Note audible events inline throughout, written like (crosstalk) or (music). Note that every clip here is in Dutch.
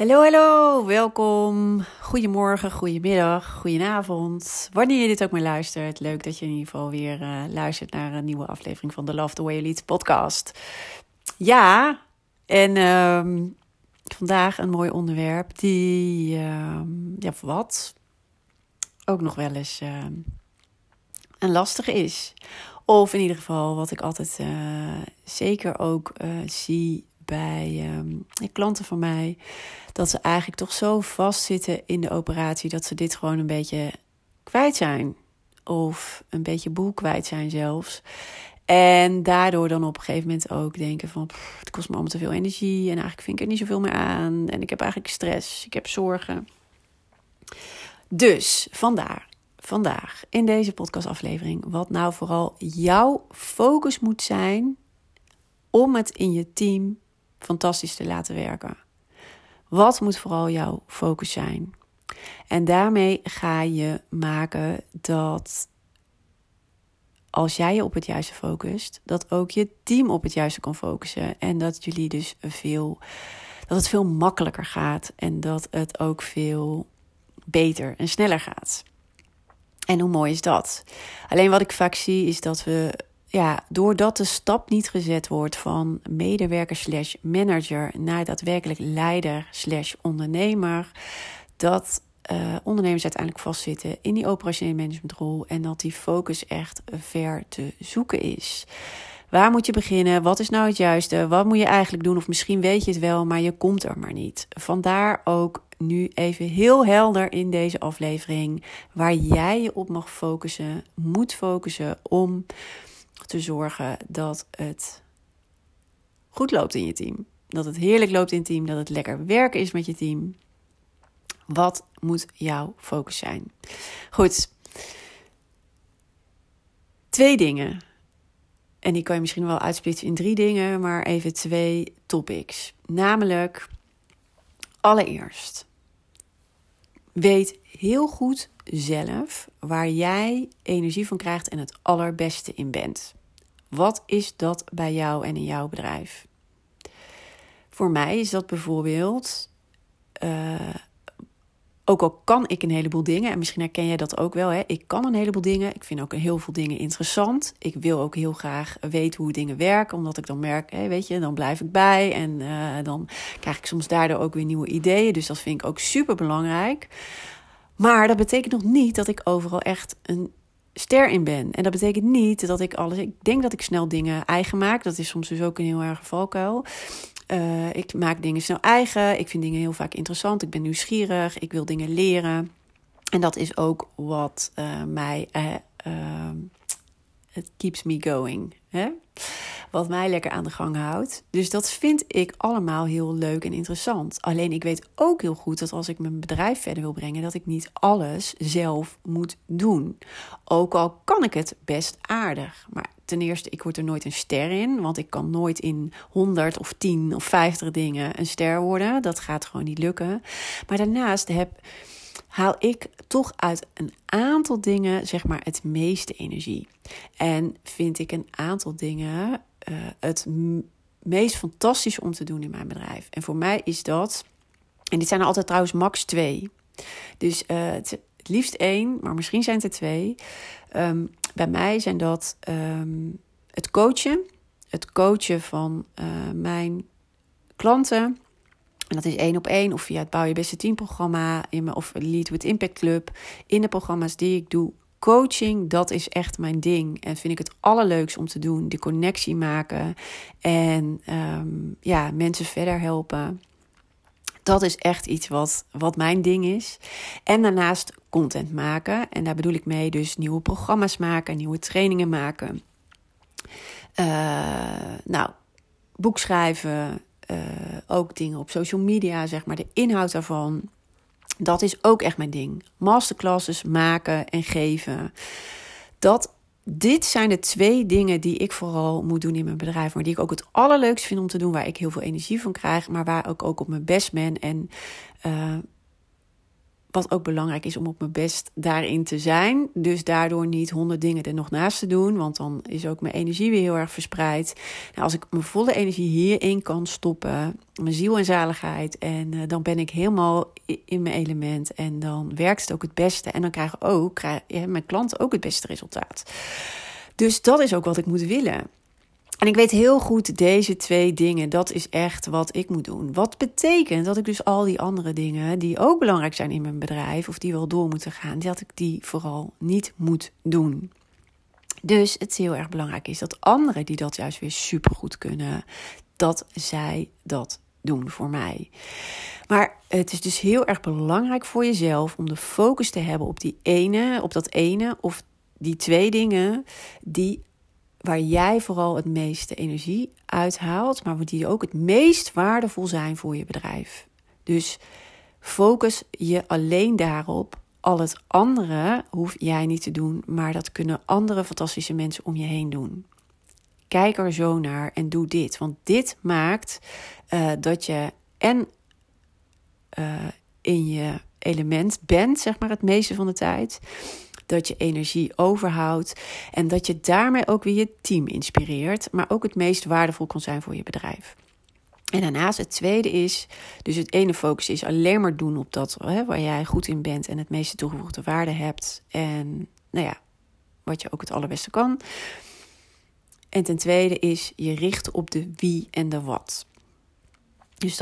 Hallo, hallo, welkom. Goedemorgen, goedemiddag, goedenavond. Wanneer je dit ook maar luistert, leuk dat je in ieder geval weer uh, luistert naar een nieuwe aflevering van de Love the Way You Lead podcast. Ja, en uh, vandaag een mooi onderwerp die, uh, ja, wat ook nog wel eens uh, een lastige is. Of in ieder geval wat ik altijd uh, zeker ook zie bij um, klanten van mij. Dat ze eigenlijk toch zo vastzitten in de operatie dat ze dit gewoon een beetje kwijt zijn. Of een beetje boel kwijt zijn zelfs. En daardoor dan op een gegeven moment ook denken van... Het kost me allemaal te veel energie en eigenlijk vind ik er niet zoveel meer aan. En ik heb eigenlijk stress, ik heb zorgen. Dus vandaar, vandaag in deze podcastaflevering... wat nou vooral jouw focus moet zijn om het in je team fantastisch te laten werken. Wat moet vooral jouw focus zijn? En daarmee ga je maken dat als jij je op het juiste focust, dat ook je team op het juiste kan focussen. En dat jullie dus veel, dat het veel makkelijker gaat en dat het ook veel beter en sneller gaat. En hoe mooi is dat? Alleen wat ik vaak zie is dat we ja, doordat de stap niet gezet wordt van medewerker slash manager naar daadwerkelijk leider slash ondernemer, dat uh, ondernemers uiteindelijk vastzitten in die operationele managementrol en dat die focus echt ver te zoeken is. Waar moet je beginnen? Wat is nou het juiste? Wat moet je eigenlijk doen? Of misschien weet je het wel, maar je komt er maar niet. Vandaar ook nu even heel helder in deze aflevering waar jij je op mag focussen, moet focussen om te zorgen dat het goed loopt in je team. Dat het heerlijk loopt in team, dat het lekker werken is met je team. Wat moet jouw focus zijn? Goed. Twee dingen. En die kan je misschien wel uitsplitsen in drie dingen, maar even twee topics. Namelijk, allereerst, weet heel goed zelf waar jij energie van krijgt en het allerbeste in bent. Wat is dat bij jou en in jouw bedrijf? Voor mij is dat bijvoorbeeld, uh, ook al kan ik een heleboel dingen, en misschien herken jij dat ook wel, hè? ik kan een heleboel dingen, ik vind ook heel veel dingen interessant. Ik wil ook heel graag weten hoe dingen werken, omdat ik dan merk, hè, weet je, dan blijf ik bij en uh, dan krijg ik soms daardoor ook weer nieuwe ideeën. Dus dat vind ik ook super belangrijk. Maar dat betekent nog niet dat ik overal echt een ster in ben. En dat betekent niet dat ik alles. Ik denk dat ik snel dingen eigen maak. Dat is soms dus ook een heel erg valkuil. Uh, ik maak dingen snel eigen. Ik vind dingen heel vaak interessant. Ik ben nieuwsgierig. Ik wil dingen leren. En dat is ook wat uh, mij. Uh, keeps me going. Hè? wat mij lekker aan de gang houdt. Dus dat vind ik allemaal heel leuk en interessant. Alleen ik weet ook heel goed dat als ik mijn bedrijf verder wil brengen, dat ik niet alles zelf moet doen. Ook al kan ik het best aardig. Maar ten eerste, ik word er nooit een ster in, want ik kan nooit in 100 of 10 of 50 dingen een ster worden. Dat gaat gewoon niet lukken. Maar daarnaast heb haal ik toch uit een aantal dingen, zeg maar, het meeste energie. En vind ik een aantal dingen uh, het meest fantastisch om te doen in mijn bedrijf. En voor mij is dat, en dit zijn er altijd trouwens max twee. Dus uh, het, liefst één, maar misschien zijn het er twee. Um, bij mij zijn dat um, het coachen. Het coachen van uh, mijn klanten. En dat is één op één of via het Bouw Je Beste Team programma of Lead with Impact Club. In de programma's die ik doe coaching, dat is echt mijn ding. En vind ik het allerleukst om te doen. De connectie maken. En um, ja, mensen verder helpen. Dat is echt iets wat, wat mijn ding is. En daarnaast content maken. En daar bedoel ik mee dus nieuwe programma's maken, nieuwe trainingen maken. Uh, nou, boek schrijven, uh, ook dingen op social media, zeg maar, de inhoud daarvan. Dat is ook echt mijn ding. Masterclasses maken en geven. Dat, dit zijn de twee dingen die ik vooral moet doen in mijn bedrijf. Maar die ik ook het allerleukst vind om te doen. Waar ik heel veel energie van krijg. Maar waar ik ook op mijn best ben. En uh, wat ook belangrijk is om op mijn best daarin te zijn. Dus daardoor niet honderd dingen er nog naast te doen. Want dan is ook mijn energie weer heel erg verspreid. Nou, als ik mijn volle energie hierin kan stoppen. Mijn ziel en zaligheid. En uh, dan ben ik helemaal in mijn element. En dan werkt het ook het beste. En dan krijgen ook krijg, ja, mijn klanten ook het beste resultaat. Dus dat is ook wat ik moet willen. En ik weet heel goed, deze twee dingen, dat is echt wat ik moet doen. Wat betekent dat ik dus al die andere dingen, die ook belangrijk zijn in mijn bedrijf, of die wel door moeten gaan, dat ik die vooral niet moet doen. Dus het heel erg belangrijk is dat anderen die dat juist weer supergoed kunnen, dat zij dat doen voor mij. Maar het is dus heel erg belangrijk voor jezelf om de focus te hebben op die ene, op dat ene of die twee dingen die waar jij vooral het meeste energie uithaalt, maar die ook het meest waardevol zijn voor je bedrijf. Dus focus je alleen daarop. Al het andere hoef jij niet te doen, maar dat kunnen andere fantastische mensen om je heen doen. Kijk er zo naar en doe dit. Want dit maakt uh, dat je en uh, in je element bent, zeg maar, het meeste van de tijd dat je energie overhoudt en dat je daarmee ook weer je team inspireert, maar ook het meest waardevol kan zijn voor je bedrijf. En daarnaast het tweede is, dus het ene focus is alleen maar doen op dat hè, waar jij goed in bent en het meeste toegevoegde waarde hebt. En nou ja, wat je ook het allerbeste kan. En ten tweede is je richten op de wie en de wat. Dus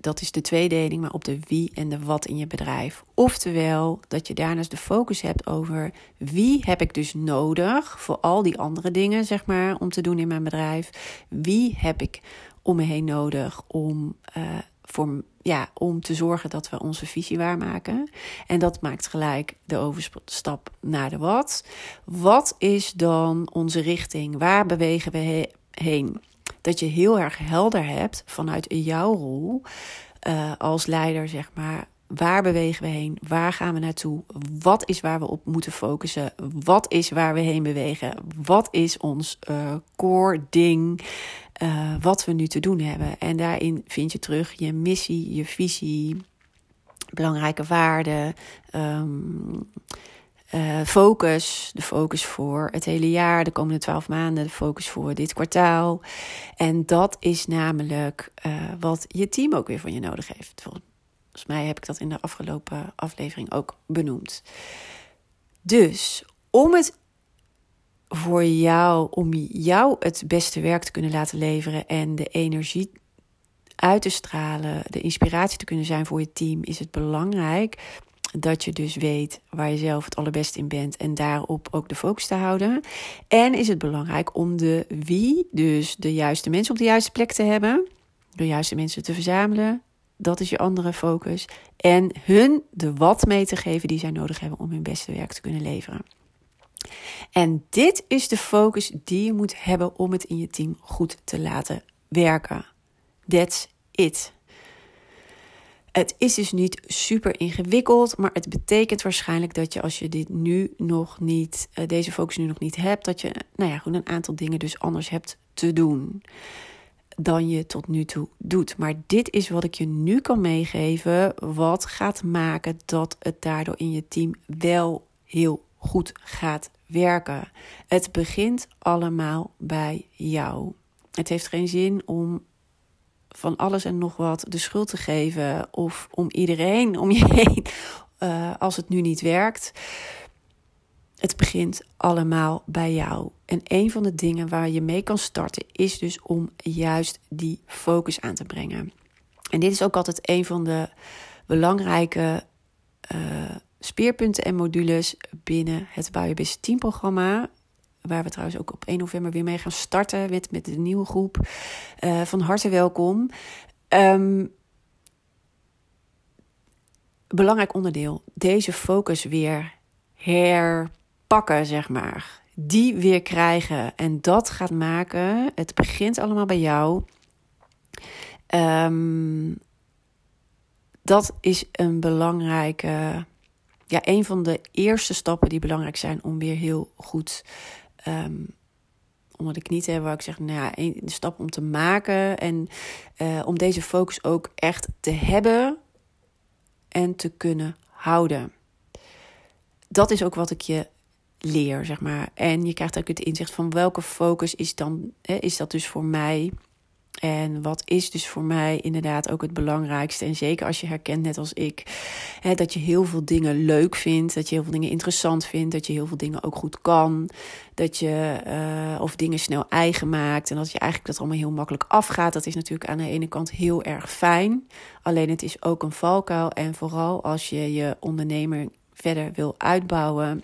dat is, de tweedeling, maar op de wie en de wat in je bedrijf. Oftewel, dat je daarnaast de focus hebt over wie heb ik dus nodig voor al die andere dingen, zeg maar, om te doen in mijn bedrijf. Wie heb ik om me heen nodig om, uh, voor, ja, om te zorgen dat we onze visie waarmaken. En dat maakt gelijk de overstap naar de wat. Wat is dan onze richting? Waar bewegen we heen? Dat je heel erg helder hebt vanuit jouw rol uh, als leider, zeg maar. Waar bewegen we heen? Waar gaan we naartoe? Wat is waar we op moeten focussen? Wat is waar we heen bewegen? Wat is ons uh, core ding? Uh, wat we nu te doen hebben. En daarin vind je terug je missie, je visie, belangrijke waarden. Um, uh, focus, de focus voor het hele jaar, de komende twaalf maanden, de focus voor dit kwartaal. En dat is namelijk uh, wat je team ook weer van je nodig heeft. Volgens mij heb ik dat in de afgelopen aflevering ook benoemd. Dus om het voor jou, om jou het beste werk te kunnen laten leveren en de energie uit te stralen, de inspiratie te kunnen zijn voor je team, is het belangrijk dat je dus weet waar je zelf het allerbest in bent en daarop ook de focus te houden. En is het belangrijk om de wie, dus de juiste mensen op de juiste plek te hebben, de juiste mensen te verzamelen. Dat is je andere focus. En hun de wat mee te geven die zij nodig hebben om hun beste werk te kunnen leveren. En dit is de focus die je moet hebben om het in je team goed te laten werken. That's it. Het is dus niet super ingewikkeld, maar het betekent waarschijnlijk dat je als je dit nu nog niet, uh, deze focus nu nog niet hebt, dat je nou ja, gewoon een aantal dingen dus anders hebt te doen dan je tot nu toe doet. Maar dit is wat ik je nu kan meegeven, wat gaat maken dat het daardoor in je team wel heel goed gaat werken. Het begint allemaal bij jou. Het heeft geen zin om van alles en nog wat de schuld te geven of om iedereen om je (laughs) heen uh, als het nu niet werkt. Het begint allemaal bij jou. En een van de dingen waar je mee kan starten is dus om juist die focus aan te brengen. En dit is ook altijd een van de belangrijke uh, speerpunten en modules binnen het Je Business Team programma. Waar we trouwens ook op 1 november weer mee gaan starten met, met de nieuwe groep. Uh, van harte welkom. Um, belangrijk onderdeel. Deze focus weer herpakken, zeg maar. Die weer krijgen. En dat gaat maken. Het begint allemaal bij jou. Um, dat is een belangrijke, ja, een van de eerste stappen die belangrijk zijn om weer heel goed um, onder de knie te hebben. Waar ik zeg, nou ja, een stap om te maken en uh, om deze focus ook echt te hebben en te kunnen houden. Dat is ook wat ik je leer, zeg maar. En je krijgt ook het inzicht van welke focus is dan, hè, is dat dus voor mij? En wat is dus voor mij inderdaad ook het belangrijkste? En zeker als je herkent, net als ik, hè, dat je heel veel dingen leuk vindt, dat je heel veel dingen interessant vindt, dat je heel veel dingen ook goed kan, dat je uh, of dingen snel eigen maakt en dat je eigenlijk dat allemaal heel makkelijk afgaat. Dat is natuurlijk aan de ene kant heel erg fijn. Alleen het is ook een valkuil. En vooral als je je ondernemer verder wil uitbouwen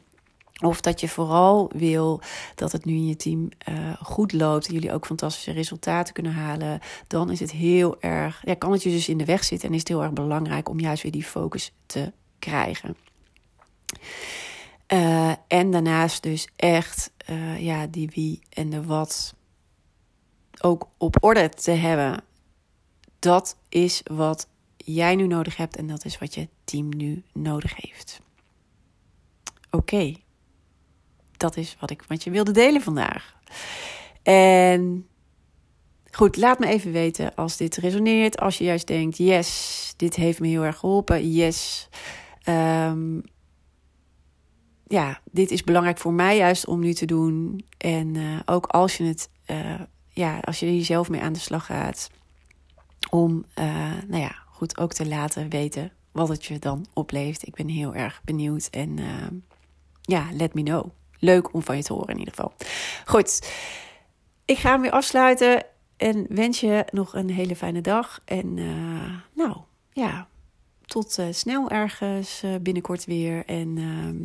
of dat je vooral wil dat het nu in je team uh, goed loopt. En jullie ook fantastische resultaten kunnen halen. Dan is het heel erg. Ja, kan het je dus in de weg zitten. En is het heel erg belangrijk om juist weer die focus te krijgen. Uh, en daarnaast dus echt uh, ja, die wie en de wat ook op orde te hebben. Dat is wat jij nu nodig hebt en dat is wat je team nu nodig heeft. Oké. Dat is wat ik met je wilde delen vandaag. En goed, laat me even weten als dit resoneert. Als je juist denkt, yes, dit heeft me heel erg geholpen. Yes, um, ja, dit is belangrijk voor mij juist om nu te doen. En uh, ook als je het, uh, ja, als je er zelf mee aan de slag gaat. Om, uh, nou ja, goed ook te laten weten wat het je dan oplevert. Ik ben heel erg benieuwd en ja, let me know leuk om van je te horen in ieder geval. Goed, ik ga hem weer afsluiten en wens je nog een hele fijne dag. En uh, nou ja, tot uh, snel ergens uh, binnenkort weer. En ehm,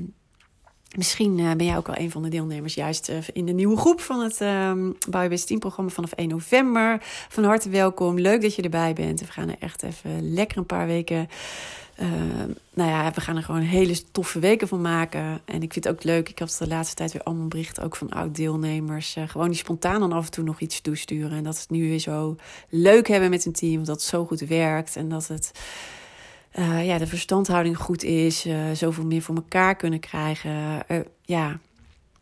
misschien ben jij ook al een van de deelnemers, juist in de nieuwe groep van het um, Bouwbest 10 programma vanaf 1 november. Van harte welkom. Leuk dat je erbij bent. We gaan er echt even lekker een paar weken uh, nou ja, we gaan er gewoon hele toffe weken van maken. En ik vind het ook leuk. Ik heb de laatste tijd weer allemaal berichten, ook van oud-deelnemers. Uh, gewoon die spontaan dan af en toe nog iets toesturen. En dat het nu weer zo leuk hebben met een team. Dat het zo goed werkt. En dat het, uh, ja, de verstandhouding goed is. zoveel meer voor elkaar kunnen krijgen. ja.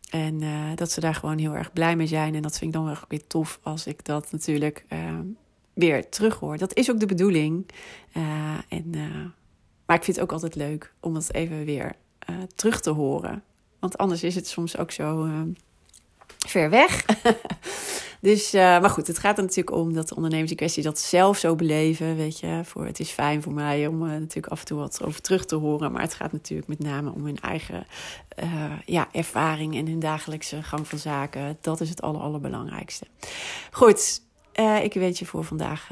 En dat ze daar gewoon heel erg blij mee zijn. En dat vind ik dan wel weer tof als ik dat natuurlijk weer terug hoor. Dat is ook de bedoeling. en maar ik vind het ook altijd leuk om het even weer uh, terug te horen. Want anders is het soms ook zo uh, ver weg. (laughs) dus, uh, maar goed, het gaat er natuurlijk om dat de ondernemers in kwestie dat zelf zo beleven. Weet je, voor, het is fijn voor mij om natuurlijk af en toe wat over terug te horen. Maar het gaat natuurlijk met name om hun eigen ja, ervaring en hun dagelijkse gang van zaken. Dat is het aller, allerbelangrijkste. Goed, ik wens je voor vandaag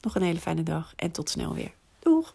nog een hele fijne dag en tot snel weer. Doeg!